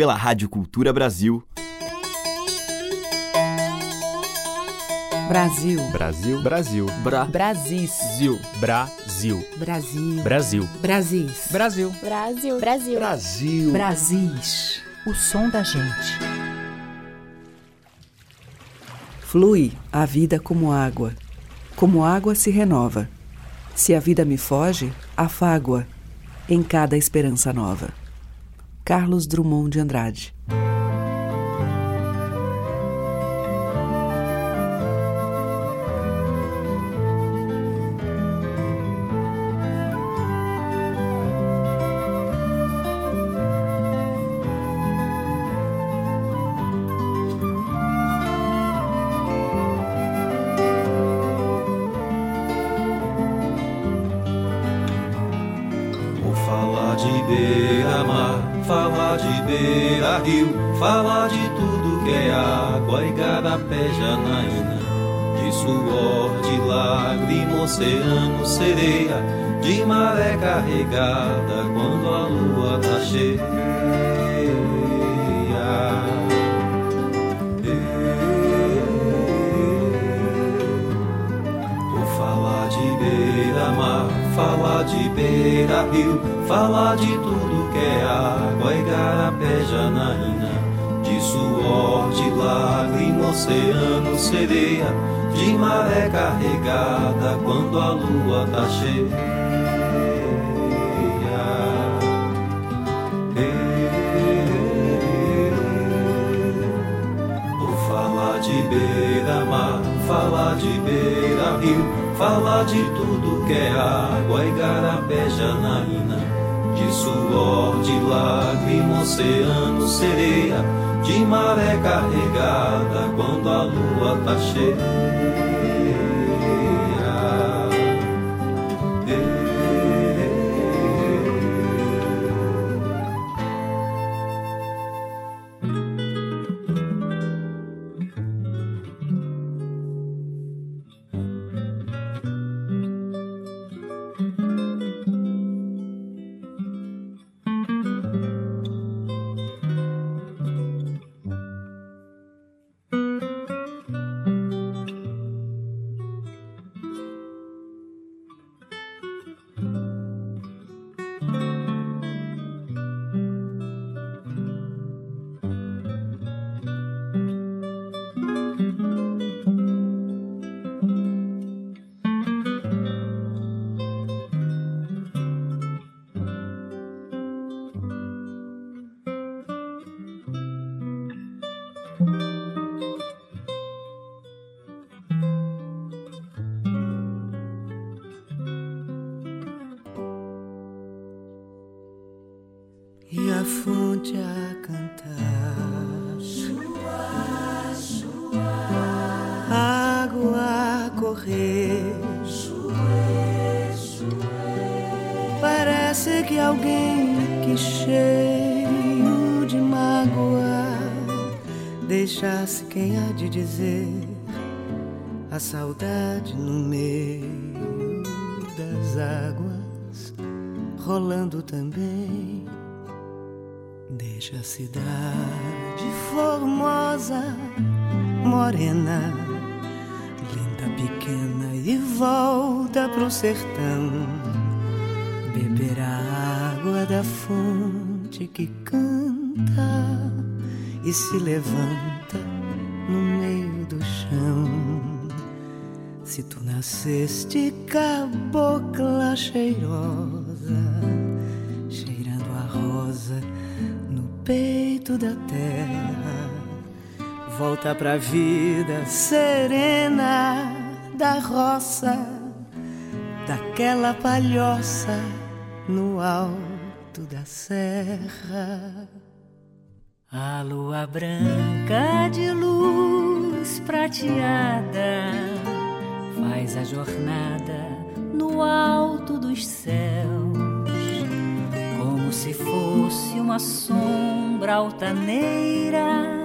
pela Rádio Cultura Brasil. Brasil. Brasil. Brasil. Bra. Brasis. Zil. Brasil. Brasil. Brasil. Brasis. Brasil. Brasil. Brasil. Brasil. Brasis. O som da gente. Flui a vida como água. Como água se renova. Se a vida me foge, afágua em cada esperança nova. Carlos Drummond de Andrade. Sereia, de maré carregada, quando a lua tá cheia. Vou falar de beira-mar, falar de beira-rio, falar de tudo oceano, sereia, de maré carregada, quando a lua tá cheia. Vou falar de beira-mar, falar de beira-rio, falar de tudo que é água, igarapé, janaína. De suor, de lágrima, oceano, sereia, de maré carregada, quando a lua tá cheia. De dizer a saudade no meio das águas rolando também. Deixa a cidade formosa, morena, linda pequena e volta pro sertão. Beber a água da fonte que canta e se levanta Se tu nasceste cabocla cheirosa, cheirando a rosa no peito da terra, volta pra vida serena da roça, daquela palhoça no alto da serra. A lua branca de luz prateada faz a jornada no alto dos céus, como se fosse uma sombra altaneira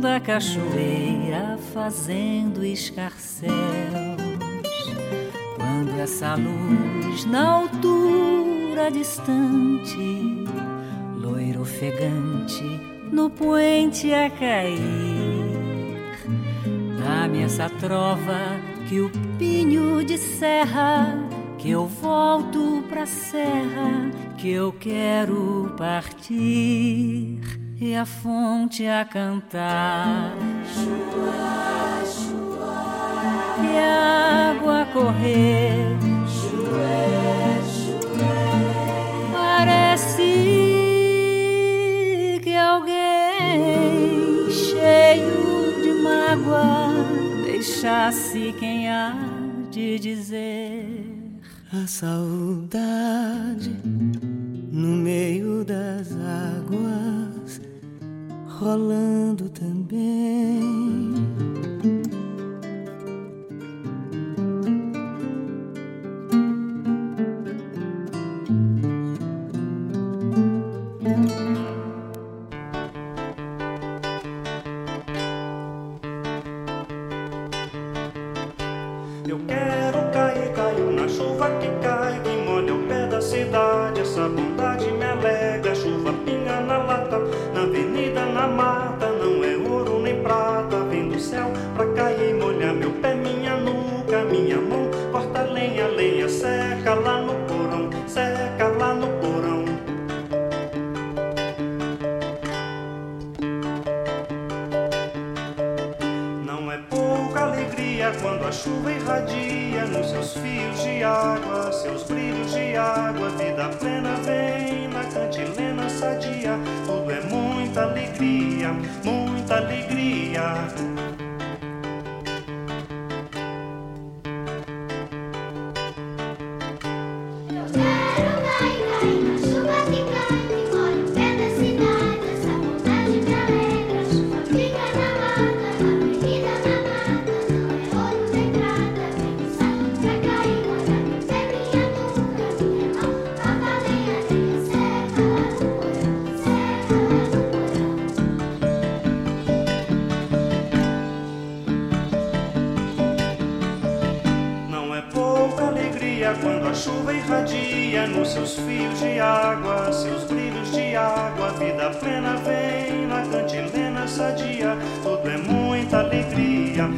da cachoeira fazendo escarcéus. Quando essa luz na altura distante, loiro ofegante no poente a cair. Dá-me essa trova que o pinho de serra, que eu volto pra serra, que eu quero partir e a fonte a cantar. Chua, chua, e a água correr. Deixasse quem há de dizer a saudade no meio das águas rolando seus fios de água, seus brilhos de água, vida plena vem na cantilena sadia, tudo é muita alegria.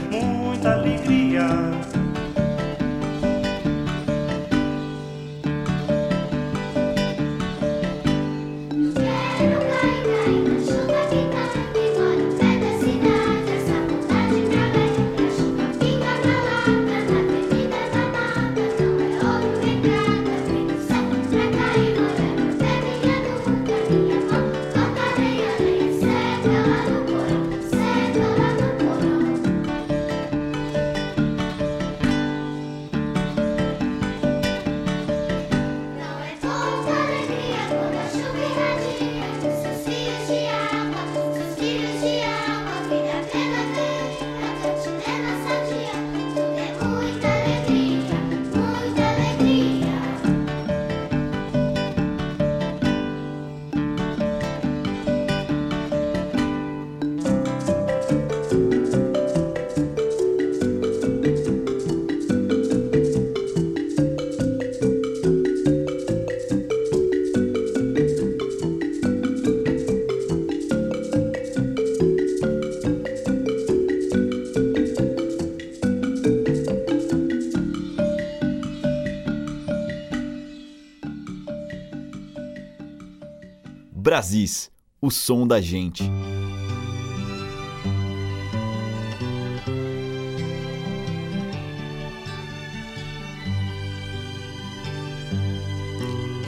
Brasis, o som da gente.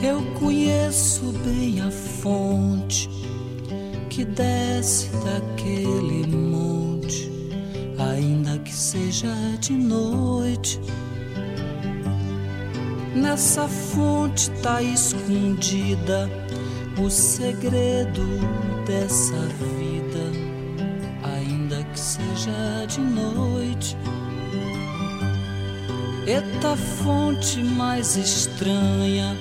Eu conheço bem a fonte que desce daquele monte, ainda que seja de noite. Nessa fonte tá escondida o segredo dessa vida, ainda que seja de noite. Eta fonte mais estranha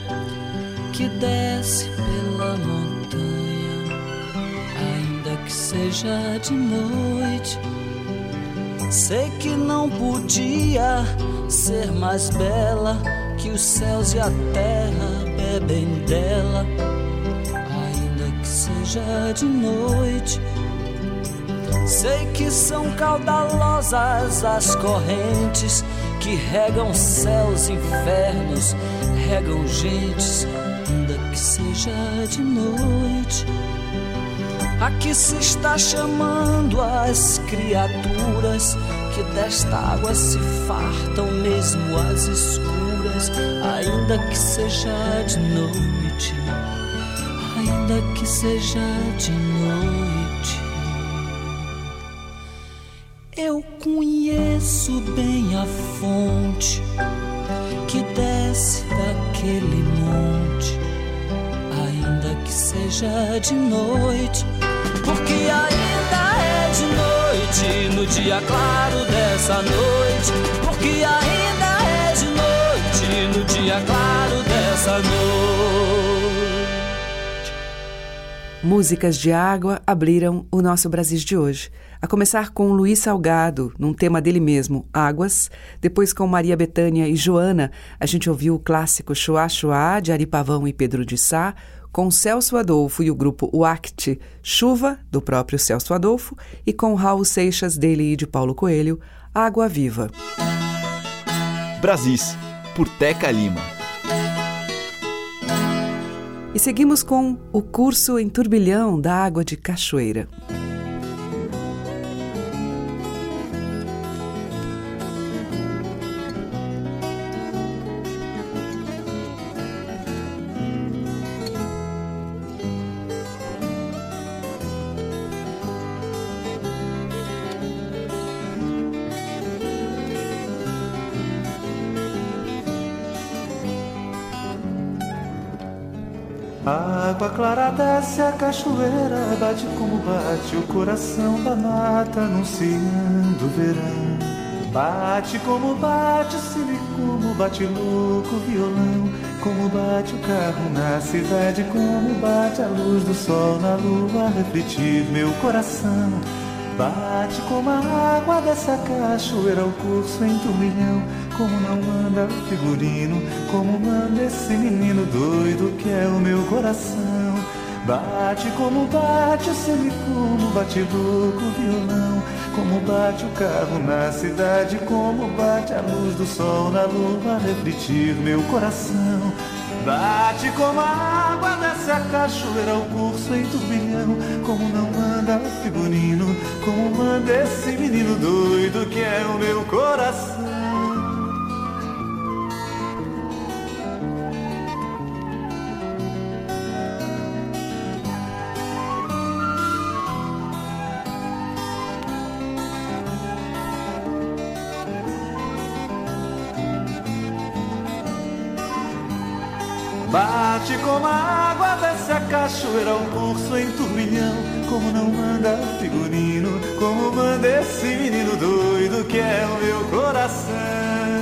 que desce pela montanha, ainda que seja de noite. Sei que não podia ser mais bela que os céus e a terra bebem dela seja de noite. Sei que são caudalosas as correntes que regam céus, infernos, regam gentes, ainda que seja de noite. Aqui se está chamando as criaturas que desta água se fartam, mesmo as escuras, ainda que seja de noite, ainda que seja de noite. Eu conheço bem a fonte que desce daquele monte, ainda que seja de noite, porque ainda é de noite no dia claro dessa noite, porque ainda é de noite no dia claro dessa noite. Músicas de água abriram o nosso Brasil de hoje. A começar com Luiz Salgado, num tema dele mesmo, Águas. Depois com Maria Bethânia e Joana, a gente ouviu o clássico Chuá Chuá, de Ari Pavão e Pedro de Sá. Com Celso Adolfo e o grupo Uact, Chuva, do próprio Celso Adolfo. E com Raul Seixas, dele e de Paulo Coelho, Água Viva. Brasis, por Teca Lima. E seguimos com o curso em turbilhão da água de cachoeira. Cachoeira, bate como bate o coração da mata, anunciando o verão. Bate como bate o silicumo, bate louco violão, como bate o carro na cidade, como bate a luz do sol na lua refletir meu coração. Bate como a água dessa cachoeira, o curso em turbilhão, como não manda o figurino, como manda esse menino doido que é o meu coração. Bate como bate o silicumo, bate louco o violão, como bate o carro na cidade, como bate a luz do sol na lua a refletir meu coração. Bate como a água dessa cachoeira, o curso em turbilhão, como não manda figurino, como manda esse menino doido que é o meu coração. Como a água dessa cachoeira, um curso em turbilhão. Como não manda figurino, como manda esse menino doido que é o meu coração.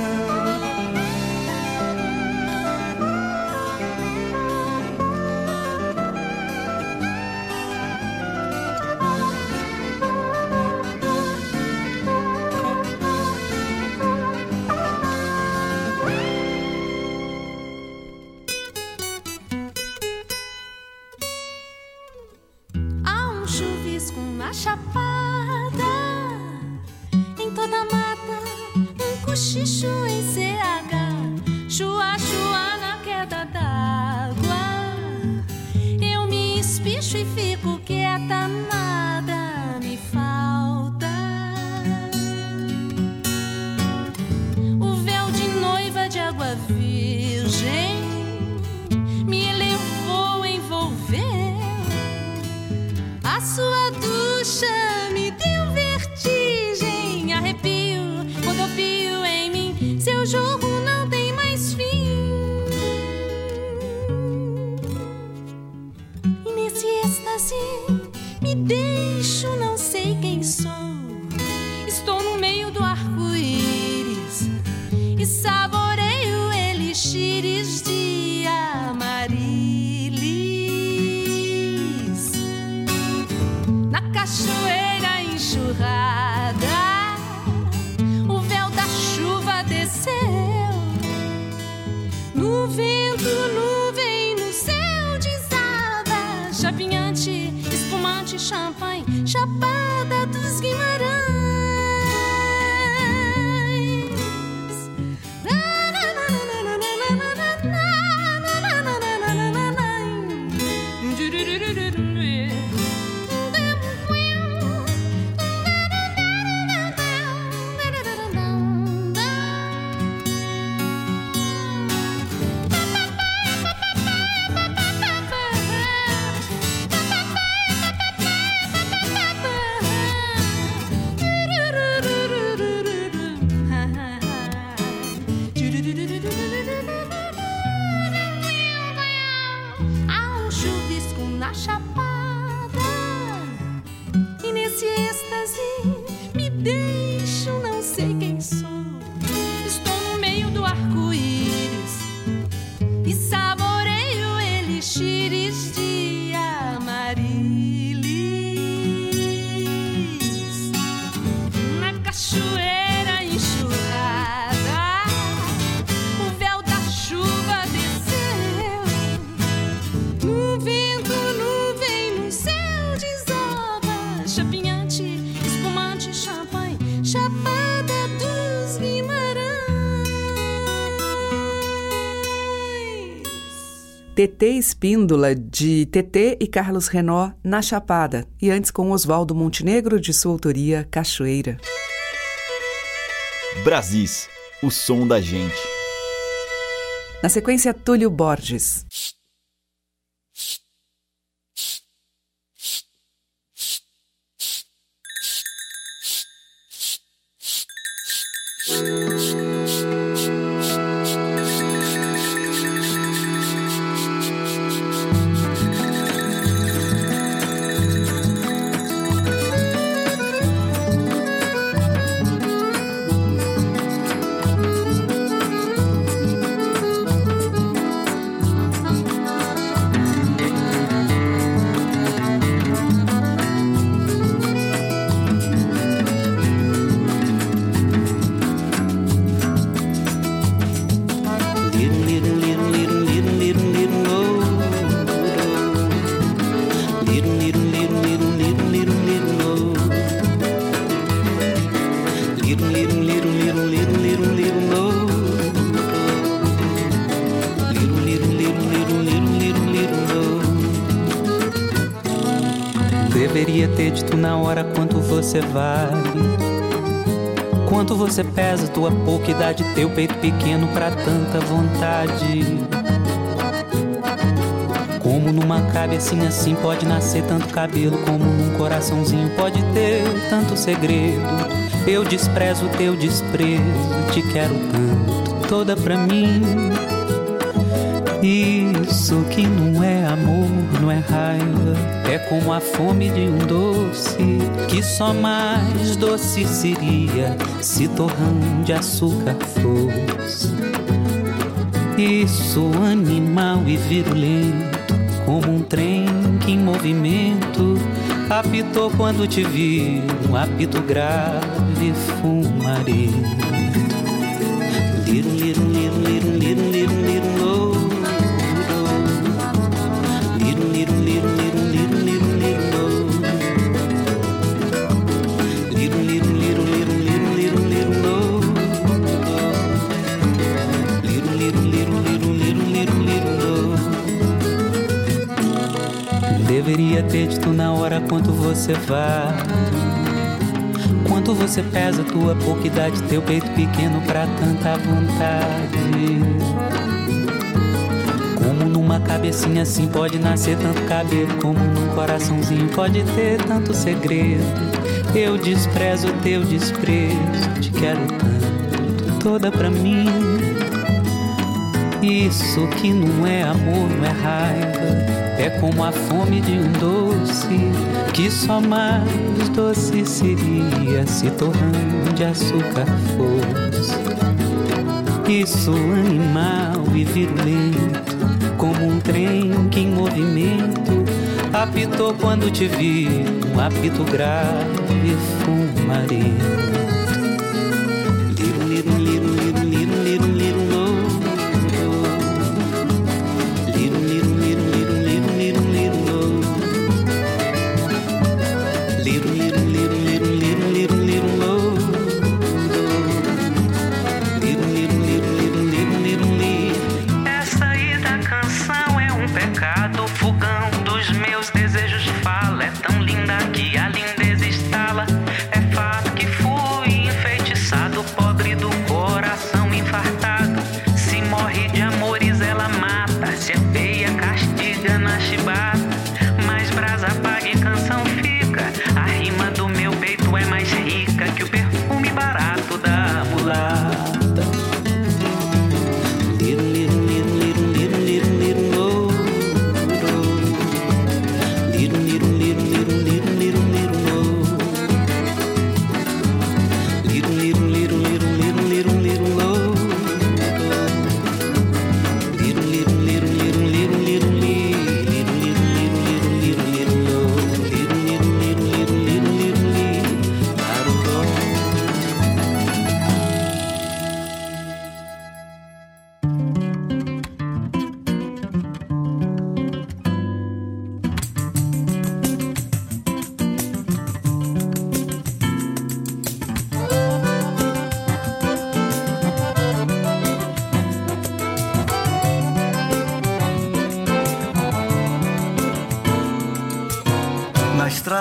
TT Espíndola, de TT e Carlos Renó, na Chapada, e antes com Oswaldo Montenegro, de sua autoria, Cachoeira. Brasis, o som da gente. Na sequência, Túlio Borges. Você vale. Quanto você pesa, tua pouca idade, teu peito pequeno pra tanta vontade. Como numa cabecinha assim pode nascer tanto cabelo, como num coraçãozinho pode ter tanto segredo. Eu desprezo teu desprezo, te quero tanto, toda pra mim. Isso que não é amor, não é raiva, é como a fome de um doce que só mais doce seria se torrão de açúcar fosse. Isso animal e virulento, como um trem que em movimento apitou quando te vi, um apito grave lirum, Deveria ter dito na hora quanto você vale. Quanto você pesa, tua pouca idade, teu peito pequeno pra tanta vontade. Como numa cabecinha assim pode nascer tanto cabelo, como num coraçãozinho pode ter tanto segredo. Eu desprezo teu desprezo, te quero tanto, toda pra mim. Isso que não é amor, não é raiva. É como a fome de um doce que só mais doce seria se torrão de açúcar fosse. Isso animal e virulento, como um trem que em movimento apitou quando te vi, um apito grave e fumarento.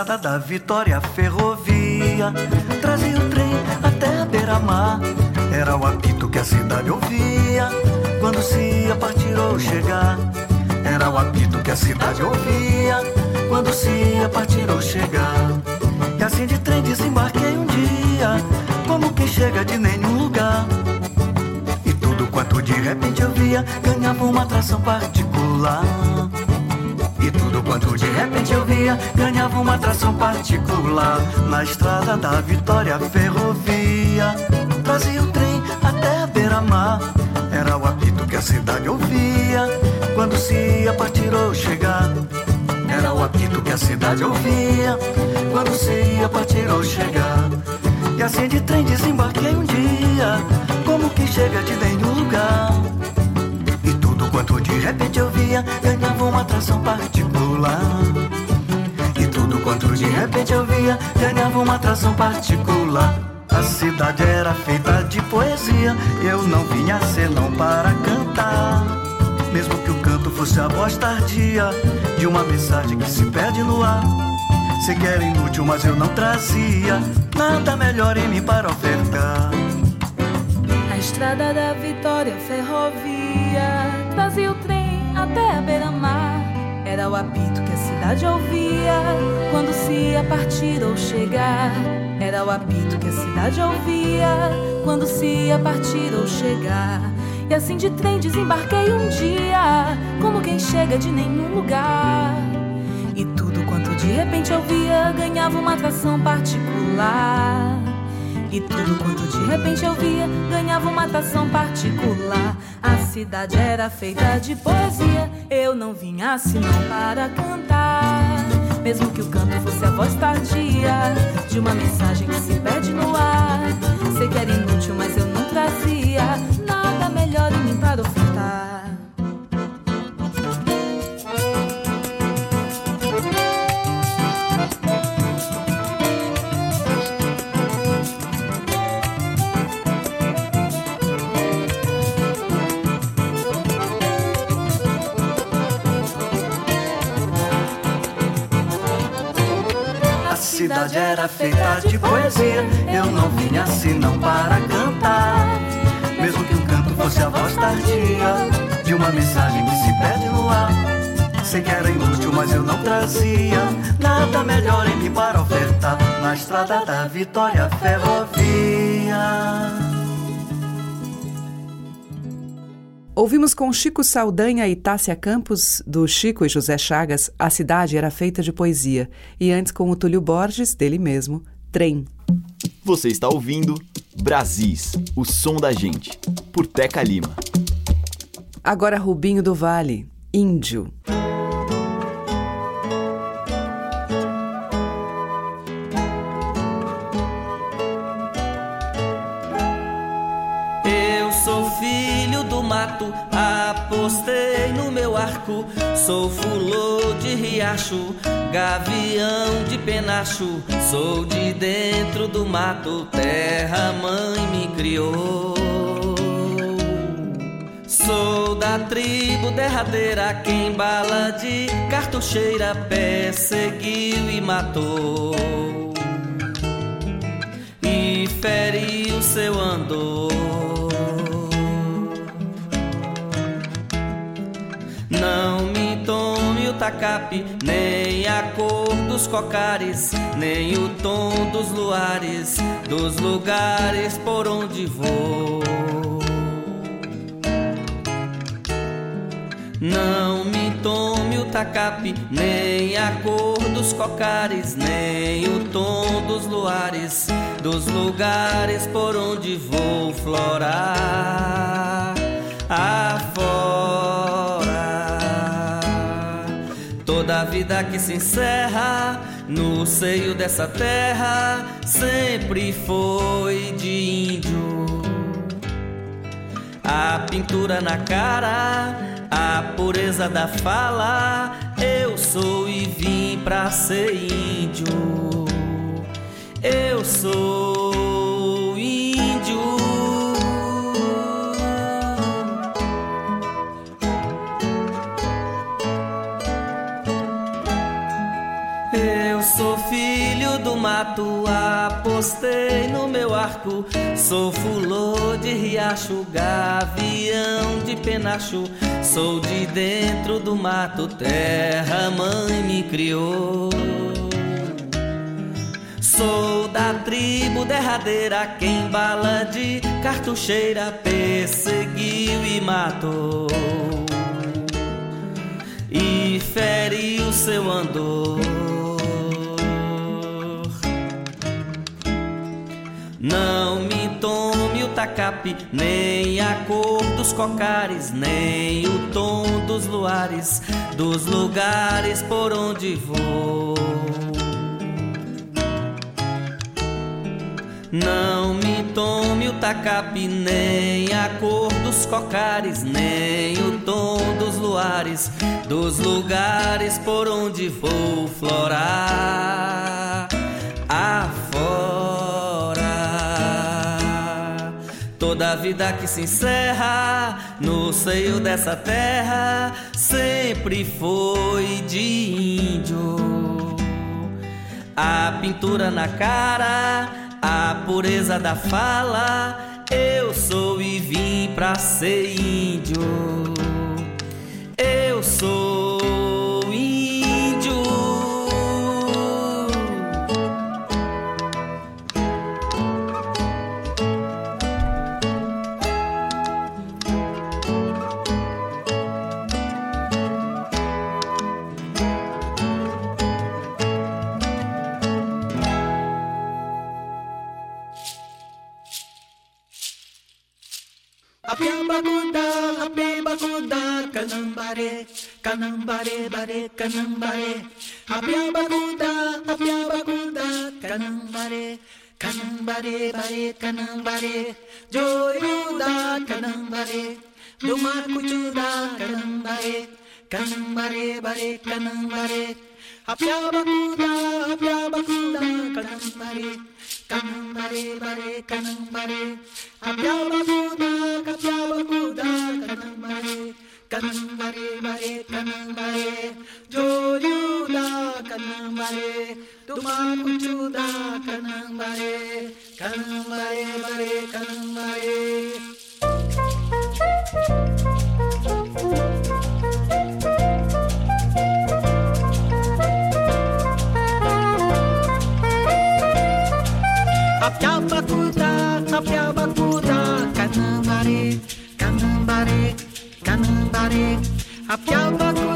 Estrada da Vitória Ferrovia. Trazia o trem até a beira-mar. Era o apito que a cidade ouvia. Quando se ia partir ou chegar. Era o apito que a cidade ouvia. Quando se ia partir ou chegar. E assim de trem desembarquei um dia. Como quem chega de nenhum lugar. E tudo quanto de repente eu via Ganhava uma atração particular e tudo quanto de repente eu via ganhava uma atração particular na estrada da Vitória Ferrovia. Trazia o trem até a beira-mar. Era o apito que a cidade ouvia quando se ia partir ou chegar. Era o apito que a cidade ouvia quando se ia partir ou chegar. E assim de trem desembarquei um dia, como que chega de nenhum lugar. De repente eu via ganhava uma atração particular. E tudo quanto de repente eu via ganhava uma atração particular. A cidade era feita de poesia, eu não vinha senão para cantar. Mesmo que o canto fosse a voz tardia de uma mensagem que se perde no ar. Sei que era inútil, mas eu não trazia nada melhor em mim para ofertar. A estrada da Vitória Ferrovia trazia o trem até a beira-mar. Era o apito que a cidade ouvia quando se ia partir ou chegar. Era o apito que a cidade ouvia quando se ia partir ou chegar. E assim de trem desembarquei um dia, como quem chega de nenhum lugar. E tudo quanto de repente eu via ganhava uma atração particular. E tudo quanto de repente eu via ganhava uma atração particular. A cidade era feita de poesia, eu não vinha senão para cantar. Mesmo que o canto fosse a voz tardia de uma mensagem que se perde no ar. Sei que era inútil, mas eu não trazia nada melhor em mim para ofertar. Cidade era feita de poesia, eu não vinha senão para cantar. Mesmo que o canto fosse a voz tardia de uma mensagem que se perde no ar. Sei que era inútil, mas eu não trazia nada melhor em mim para ofertar na estrada da Vitória Ferrovia. Ouvimos com Chico Saldanha e Tássia Campos, do Chico e José Chagas, A Cidade Era Feita de Poesia. E antes com o Túlio Borges, dele mesmo, Trem. Você está ouvindo Brasis, o som da gente, por Teca Lima. Agora Rubinho do Vale, Índio. Mato, apostei no meu arco. Sou fulô de riacho, gavião de penacho. Sou de dentro do mato, terra mãe me criou. Sou da tribo derradeira, quem bala de cartucheira perseguiu e matou. E feriu seu andor. Nem a cor dos cocares, nem o tom dos luares, dos lugares por onde vou. Não me tome o tacape, nem a cor dos cocares, nem o tom dos luares, dos lugares por onde vou florar afora. Vida que se encerra no seio dessa terra sempre foi de índio. A pintura na cara a pureza da fala. Eu sou e vim pra ser índio. Eu sou mato, apostei no meu arco. Sou fulô de riacho, gavião de penacho. Sou de dentro do mato, terra mãe me criou. Sou da tribo derradeira, quem bala de cartucheira perseguiu e matou. E feriu seu andor. Não me tome o tacape, nem a cor dos cocares, nem o tom dos luares, dos lugares por onde vou. Não me tome o tacape, nem a cor dos cocares, nem o tom dos luares, dos lugares por onde vou florar afora. Vida que se encerra no seio dessa terra sempre foi de índio. A pintura na cara, a pureza da fala. Eu sou e vim pra ser índio. Eu sou Kambakunda, Habibakunda, Kanambare, Kanambare, Bare, Kanambare, Habibakunda, Habibakunda, Kanambare, Kanambare, Bare, Kanambare, Joyuda, Kanambare, Dumar Kuchuda, Kanambare, Kanambare, Bare, Kanambare, Habibakunda, Habibakunda, Kanambare, kanumbare bare kanumbare abhyaba buda katyaba buda kanumbare kanumbare bare kanumbare joryuda kanumbare tumakuchuda kanumbare kanumbare bare kanumbare Thank you. Tapiabacuda, Tapiabacuda, Canambare, Canambare, Canambare, Apiabacuda.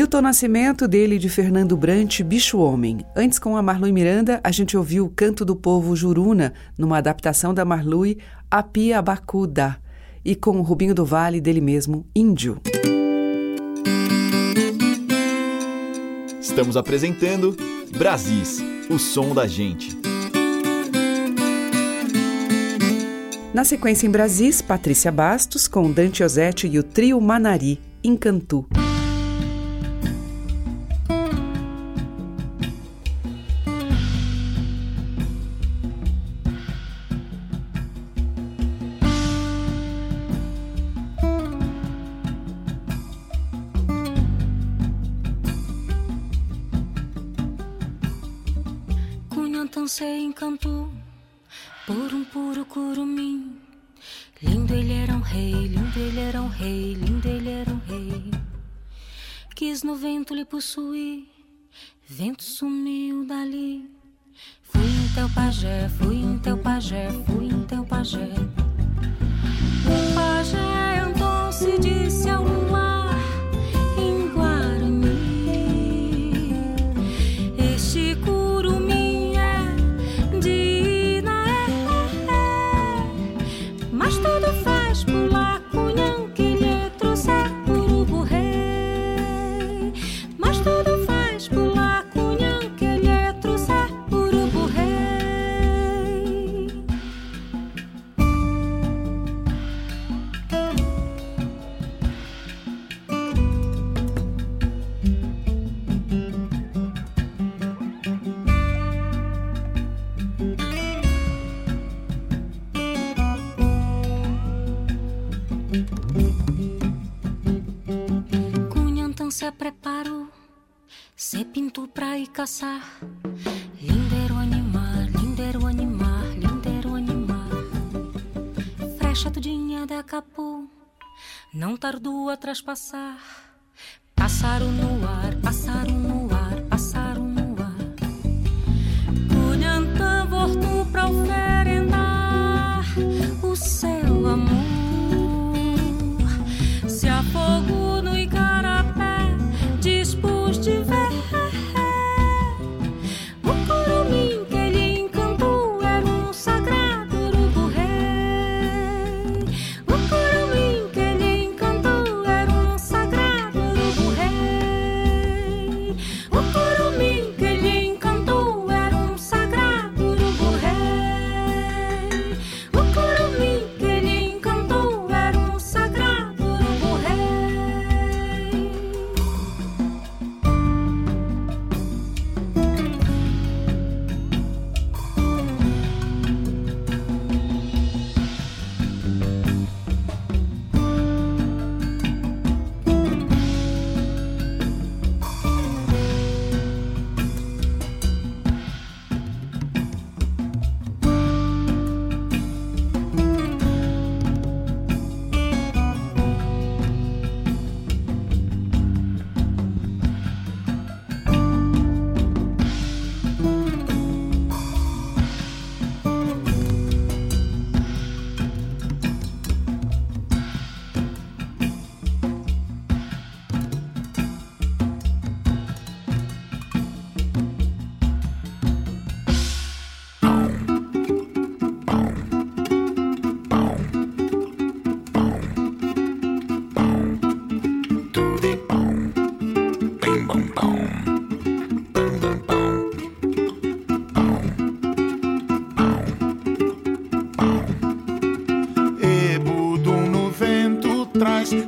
Milton Nascimento, dele de Fernando Brant, Bicho Homem. Antes, com a Marlui Miranda, a gente ouviu o Canto do Povo Juruna, numa adaptação da Marlui, Pia Bacuda E com o Rubinho do Vale, dele mesmo, Índio. Estamos apresentando Brasis, o som da gente. Na sequência em Brasis, Patrícia Bastos com Dante Ozzetti e o trio Manari, Encantu. Vento sumiu dali. Fui em teu pajé, fui em teu pajé, fui em teu pajé. lua traspassar, o no ar.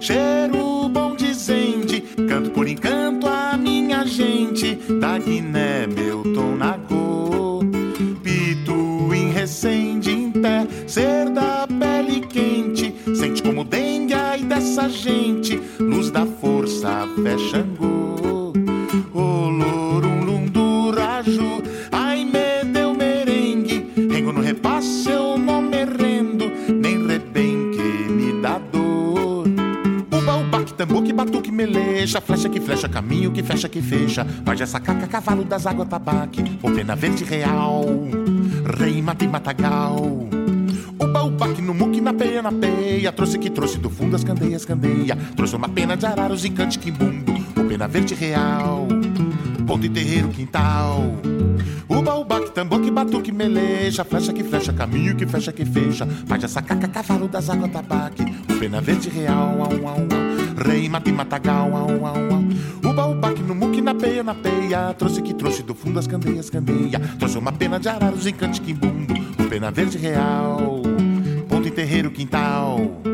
cheiro bom dizende, canto por encanto a minha gente da Guiné. coxa, essa sacaca, é cavalo das águas tabaque, o pena verde real, rei mata e matagal. Uba, uba, que no muque, na peia, na peia, trouxe que trouxe do fundo as candeias, candeia, trouxe uma pena de araros e cante quimbundo, pena verde real, ponto e terreiro quintal. Uba, uba, que tambor, que batuque, meleja, flecha que flecha, caminho que fecha, que fecha. Faz essa caca, é cavalo das águas, tabaque, o pena verde real, au, au, au. Rei, mata e matagal, au, au, au na peia, na peia. Trouxe que trouxe do fundo as candeias, candeia. Trouxe uma pena de araros e cante quimbundo. Pena verde real. Ponto e terreiro, quintal.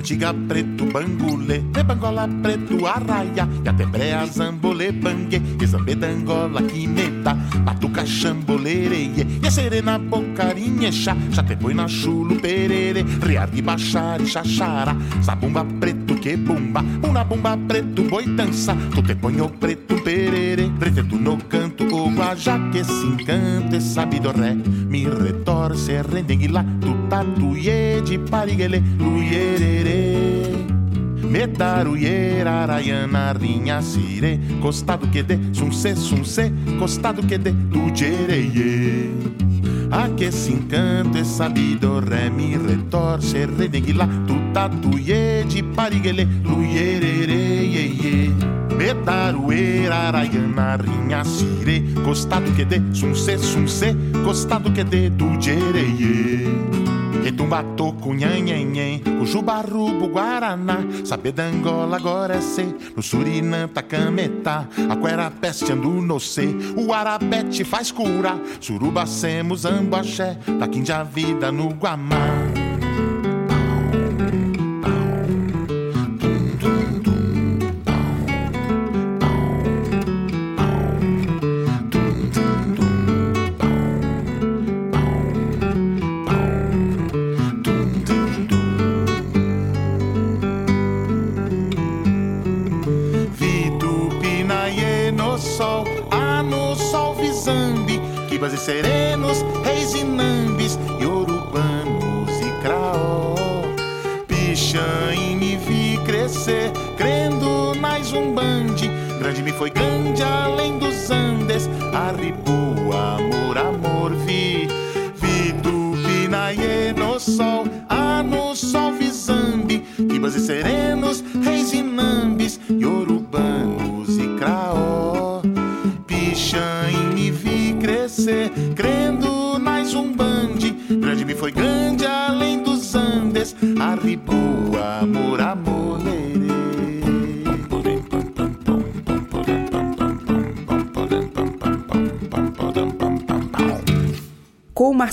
Cantiga preto, bangulê, de bangola preto, arraia, e até brea, zambolê, bangue, e zambê dangola, quimeta, batuca, chambolereie, e a serena, bocarinha, chá, chatepoi na chulo, perere, riargue, baixare, xaxara, zabumba preto, que bumba, una bumba preto, boi dança, tu te ponho preto, perere, preto no canto, o guajá que se encanta, e sabe do ré, retorce, rendengue lá, tu tatuie de pariguele, luierere, Metaruieira, araiana, rinha, sire Costado que dê, sunse, sunse Costado que dê, tu jereie A que se encanto é sabido, ré, mi, retorce, redenguila Tu tatuie de pariguele, luierere, ye, ye Metarueira, araiana, rinha, sire Costado que dê, sunse, sunse Costado que dê, tu jereie Retumba toco, nhanhenhen, o jubarubo, guaraná, sabedangola, agora é C, no Surinã, tacametá, aquera peste ando no C, o arabete faz cura, surubacemos, ambaxé, taquinja vida no guamá. Serenos,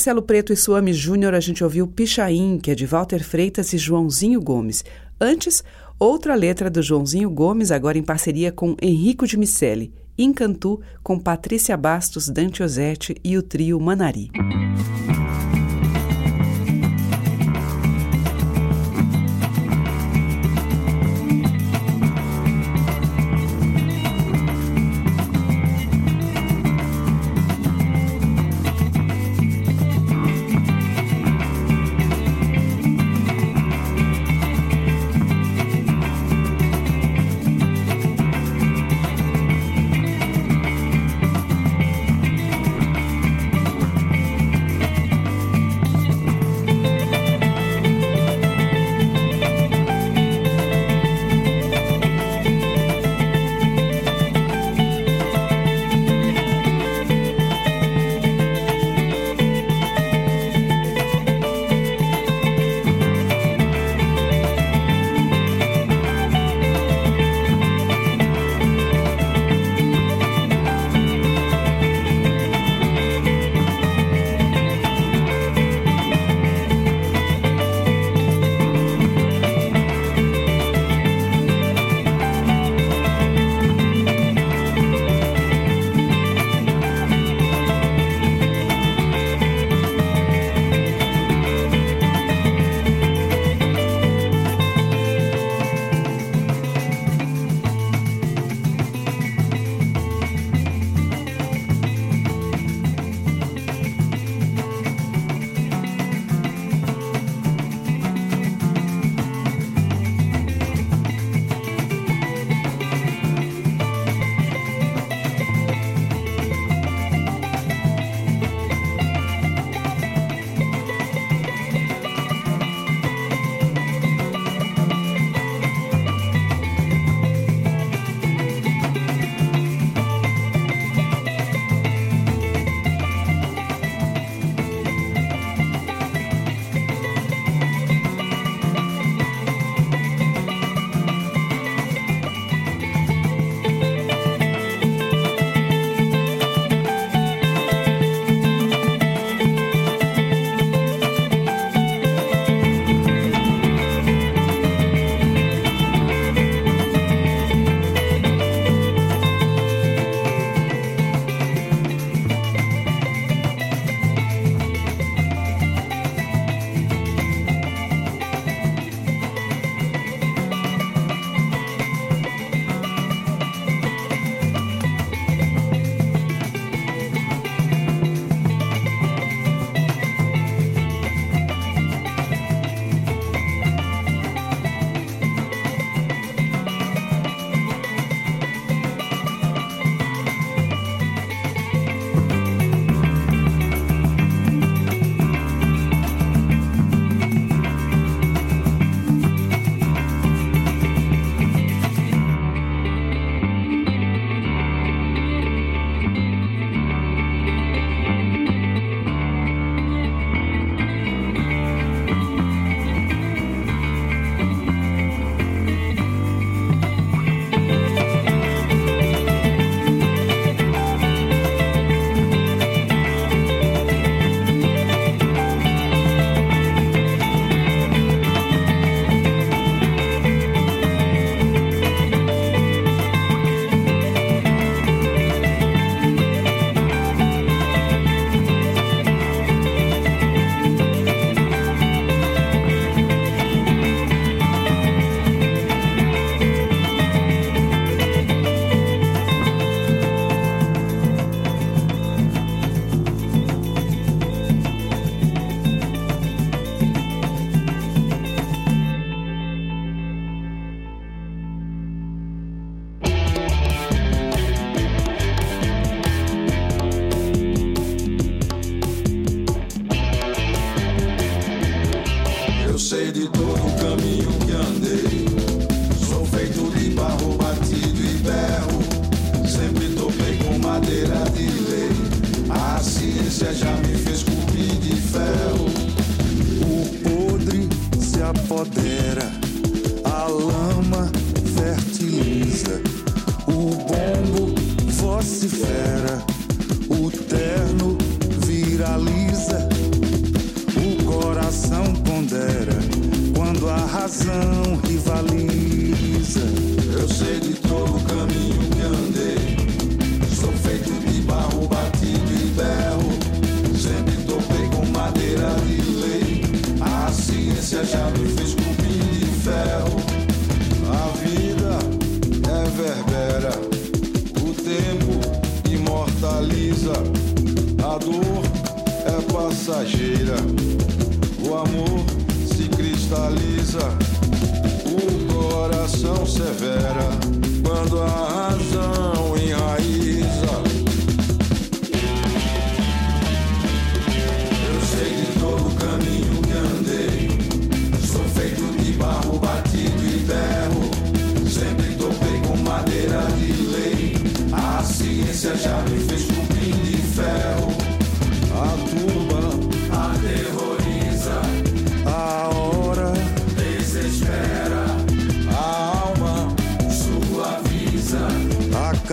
Marcelo Preto e Suame Júnior, a gente ouviu Pichain, que é de Walter Freitas e Joãozinho Gomes. Antes, outra letra do Joãozinho Gomes, agora em parceria com Henrico de Miceli, Encantu, com Patrícia Bastos, Dante Ozzetti e o trio Manari.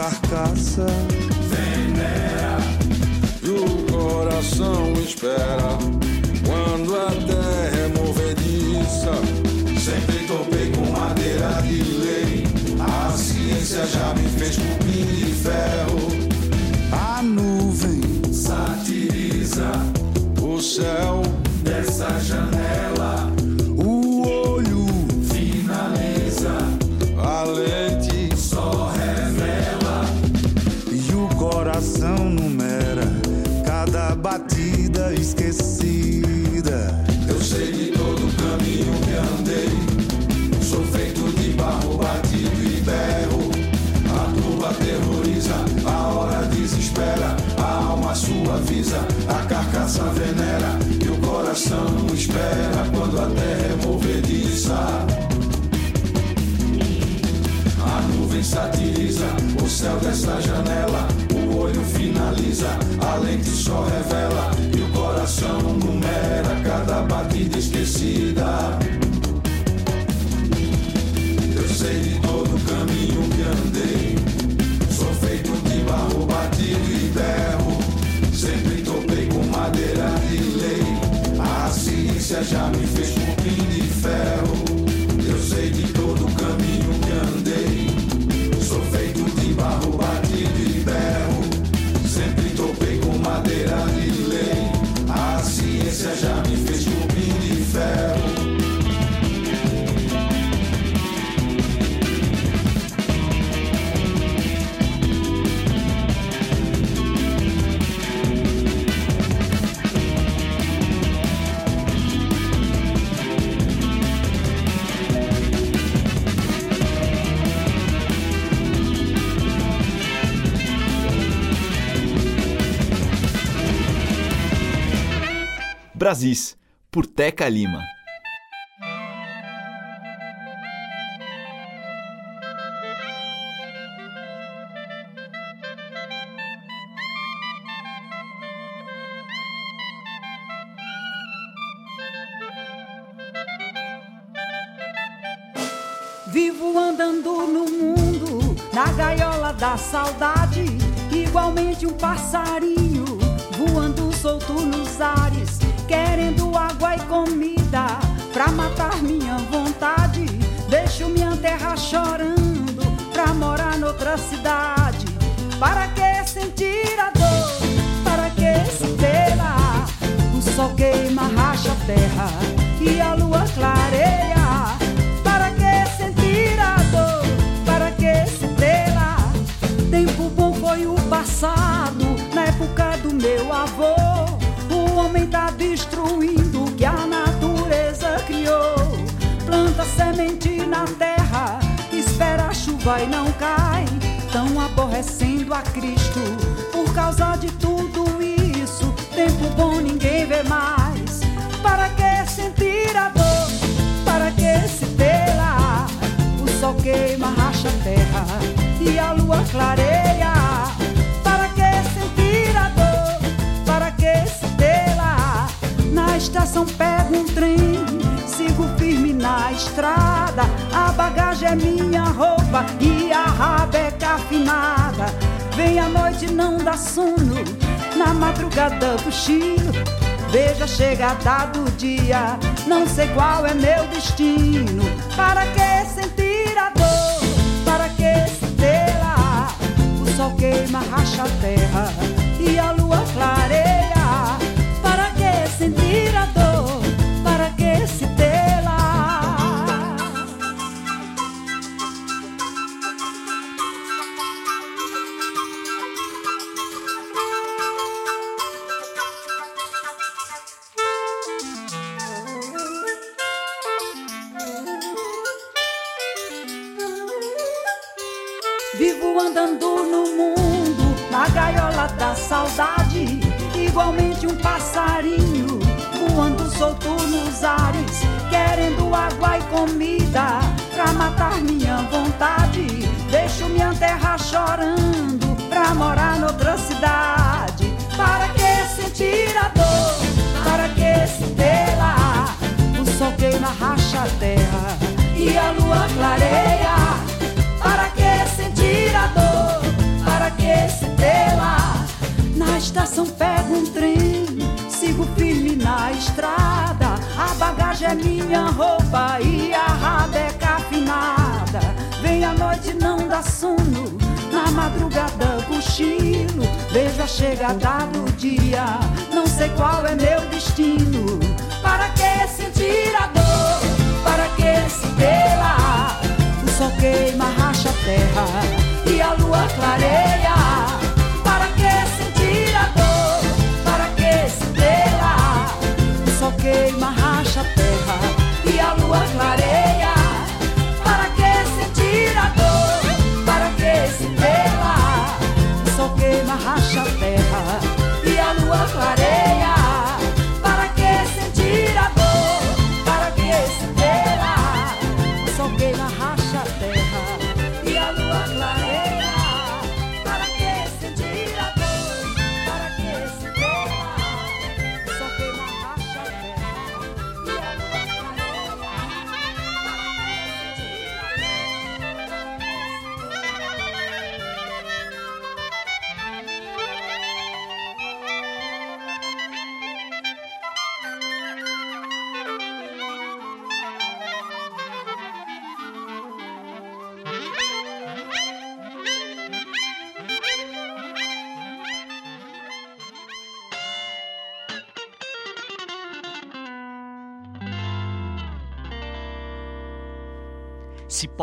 carcaça. Venera. E o coração espera quando a terra é movediça. Sempre topei com madeira de lei. A ciência já me fez cupim e ferro. A nuvem satiriza o céu satiriza o céu desta janela. O olho finaliza, a lente só revela. E o coração numera cada batida esquecida. Eu sei de todo o caminho que andei. Sou feito de barro, batido e ferro. Sempre topei com madeira de lei. A ciência já me fez cupim de ferro. Brasis, por Teca Lima. vai não cai, tão aborrecendo a Cristo por causa de tudo isso. Tempo bom ninguém vê mais. Para que sentir a dor? Para que se tê-la? O sol queima, racha a terra e a lua clareia. Para que sentir a dor? Para que se tê-la? Na estação pega um trem na estrada. A bagagem é minha roupa e a rabeca afinada. Vem a noite, não dá sono, na madrugada cochilo. Veja a chegada do dia, não sei qual é meu destino. Para que sentir a dor? Para que se tê-la? O sol queima, racha a terra e a lua clareia. Matar minha vontade. Deixo minha terra chorando, pra morar noutra cidade. Para que sentir a dor? Para que se tê-la? O sol queima, racha a terra e a lua clareia. Para que sentir a dor? Para que se tê-la? Na estação pego um trem, sigo firme na estrada. A bagagem é minha roupa e a rabeca afinada. Vem a noite, não dá sono. Na madrugada cochilo, vejo a chegada do dia. Não sei qual é meu destino. Para que sentir a dor? Para que se tê-la? O sol queima, racha a terra e a lua clareia.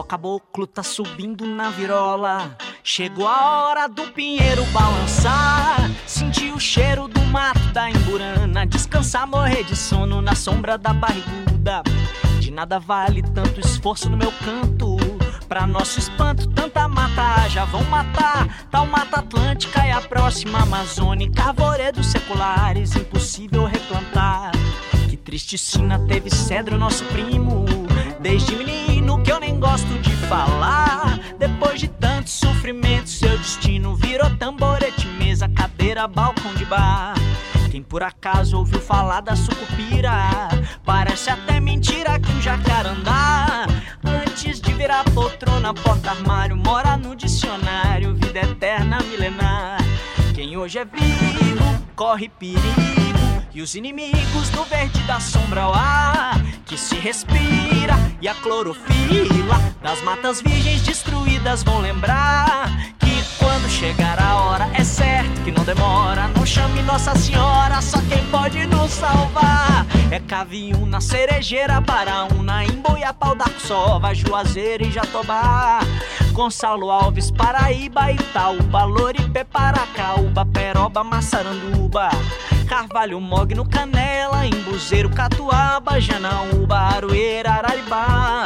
Cipó caboclo tá subindo na virola. Chegou a hora do pinheiro balançar. Sentir o cheiro do mato da emburana. Descansar, morrer de sono na sombra da barriguda. De nada vale tanto esforço no meu canto. Pra nosso espanto, tanta mata já vão matar. Tal mata atlântica e a próxima amazônica. Arvoredos seculares, impossível replantar. Que triste sina teve cedro, nosso primo. Desde falar. Depois de tanto sofrimento, seu destino virou tamborete, mesa, cadeira, balcão de bar. Quem por acaso ouviu falar da sucupira? Parece até mentira que um jacarandá, antes de virar poltrona, porta-armário, mora no dicionário, vida eterna, milenar. Quem hoje é vivo, corre perigo. E os inimigos do verde da sombra ao ar que se respira e a clorofila das matas virgens destruídas vão lembrar que quando chegar a hora é certo que não demora. Não chame Nossa Senhora, só quem pode nos salvar é Caviúna, Cerejeira, Paraúna, Emboiapau, Daxova, Juazeiro e Jatobá. Gonçalo Alves, Paraíba, Itaúba, Loripe, Paracaúba, Peroba, Massaranduba. Carvalho, Mogno, Canela, Embuzeiro, Catuaba, Janaúba, Aroeira, Araribá.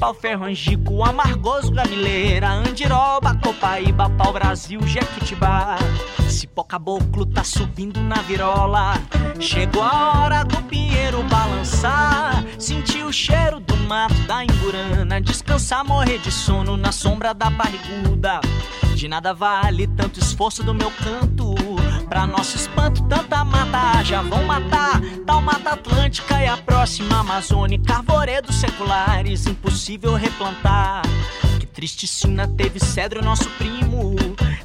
Pau Ferro, Angico, Amargoso, Gamileira, Andiroba, Copaíba, Pau Brasil, Jequitibá. Cipó Caboclo tá subindo na virola. Chegou a hora do pinheiro balançar. Sentiu o cheiro do mato da Imburana, descansar, morrer de sono na sombra da barriguda. De nada vale tanto esforço do meu canto. Pra nosso espanto, tanta mata já vão matar. Tal mata atlântica e a próxima amazônica. Arvoredos seculares, impossível replantar. Sina teve cedro, nosso primo.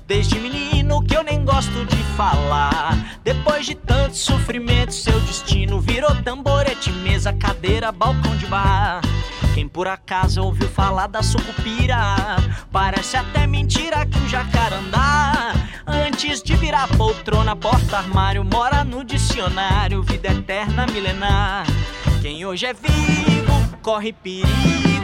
Desde menino que eu nem gosto de falar. Depois de tanto sofrimento, seu destino virou tamborete, mesa, cadeira, balcão de bar. Quem por acaso ouviu falar da sucupira, parece até mentira que o jacarandá, antes de virar poltrona, porta-armário, mora no dicionário, vida eterna milenar. Quem hoje é vivo, corre perigo,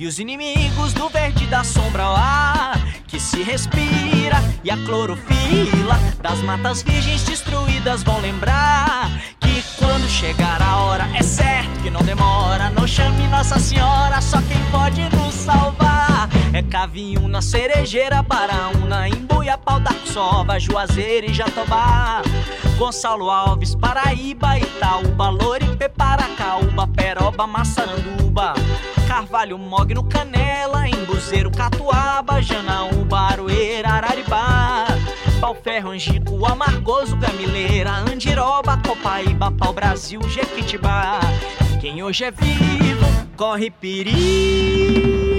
e os inimigos do verde da sombra ar, que se respira, e a clorofila das matas virgens destruídas vão lembrar que quando chegar a hora é certo que não demora. Não chame Nossa Senhora, só quem pode nos salvar é Cavinhuna, Cerejeira, Baraúna, Imbuia, Pau da Sova, Juazeiro e Jatobá. Gonçalo Alves, Paraíba, Itaúba, Loripe, Paracaúba, Peroba, Massaranduba. Carvalho, Mogno, Canela, Embuzeiro, Catuaba, Janaúba, Aroeira, Araribá. Pau Ferro, Angico, Amargoso, Gamileira, Andiroba, Copaíba, Pau Brasil, Jequitibá. Quem hoje é vivo corre perigo.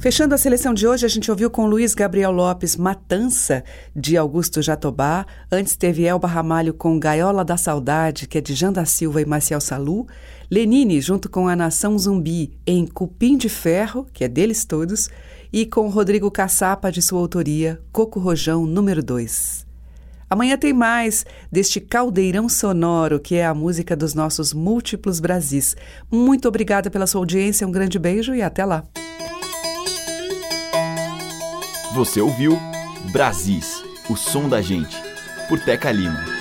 Fechando a seleção de hoje, a gente ouviu com Luiz Gabriel Lopes Matança, de Augusto Jatobá. Antes teve Elba Ramalho com Gaiola da Saudade, que é de Jean da Silva e Marcial Salu. Lenine, junto com a Nação Zumbi, em Cupim de Ferro, que é deles todos. E com Rodrigo Caçapa, de sua autoria, Coco Rojão, número 2. Amanhã tem mais deste caldeirão sonoro que é a música dos nossos múltiplos Brasis. Muito obrigada pela sua audiência, um grande beijo e até lá. Você ouviu Brasis, o som da gente, por Teca Lima.